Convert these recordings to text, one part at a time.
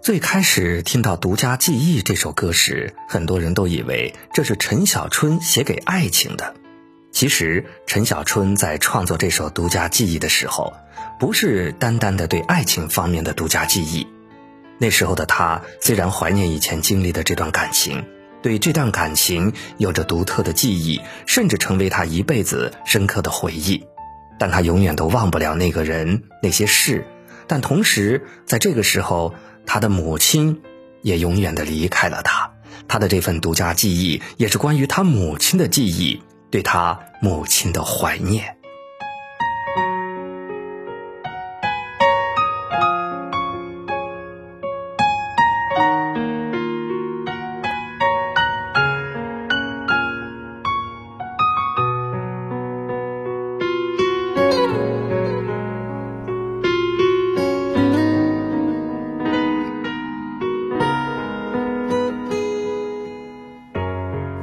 最开始听到《独家记忆》这首歌时，很多人都以为这是陈小春写给爱情的。其实，陈小春在创作这首《独家记忆》的时候，不是单单的对爱情方面的独家记忆。那时候的他虽然怀念以前经历的这段感情，对这段感情有着独特的记忆，甚至成为他一辈子深刻的回忆，但他永远都忘不了那个人、那些事。但同时，在这个时候，他的母亲也永远的离开了他。他的这份独家记忆，也是关于他母亲的记忆，对他母亲的怀念。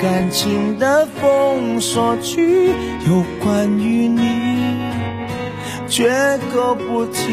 感情的封锁区，有关于你，绝口不提，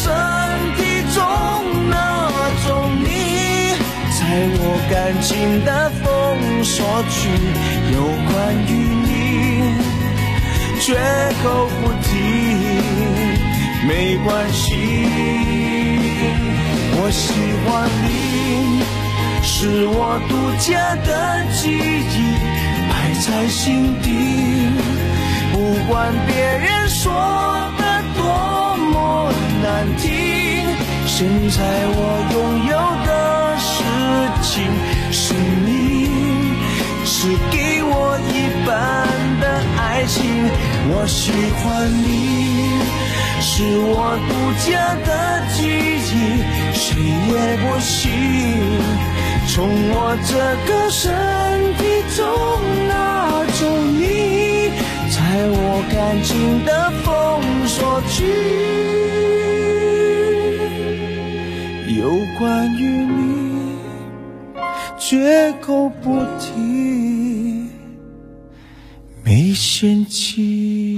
我感情的封锁区，有关于你，绝口不提，没关系。我喜欢你，是我独家的记忆，摆在心底。不管别人说的多么难听，现在我我喜欢你是我独家的记忆谁也不行从我这个身体中拿走你在我感情的封锁区有关于你绝口不提没心情。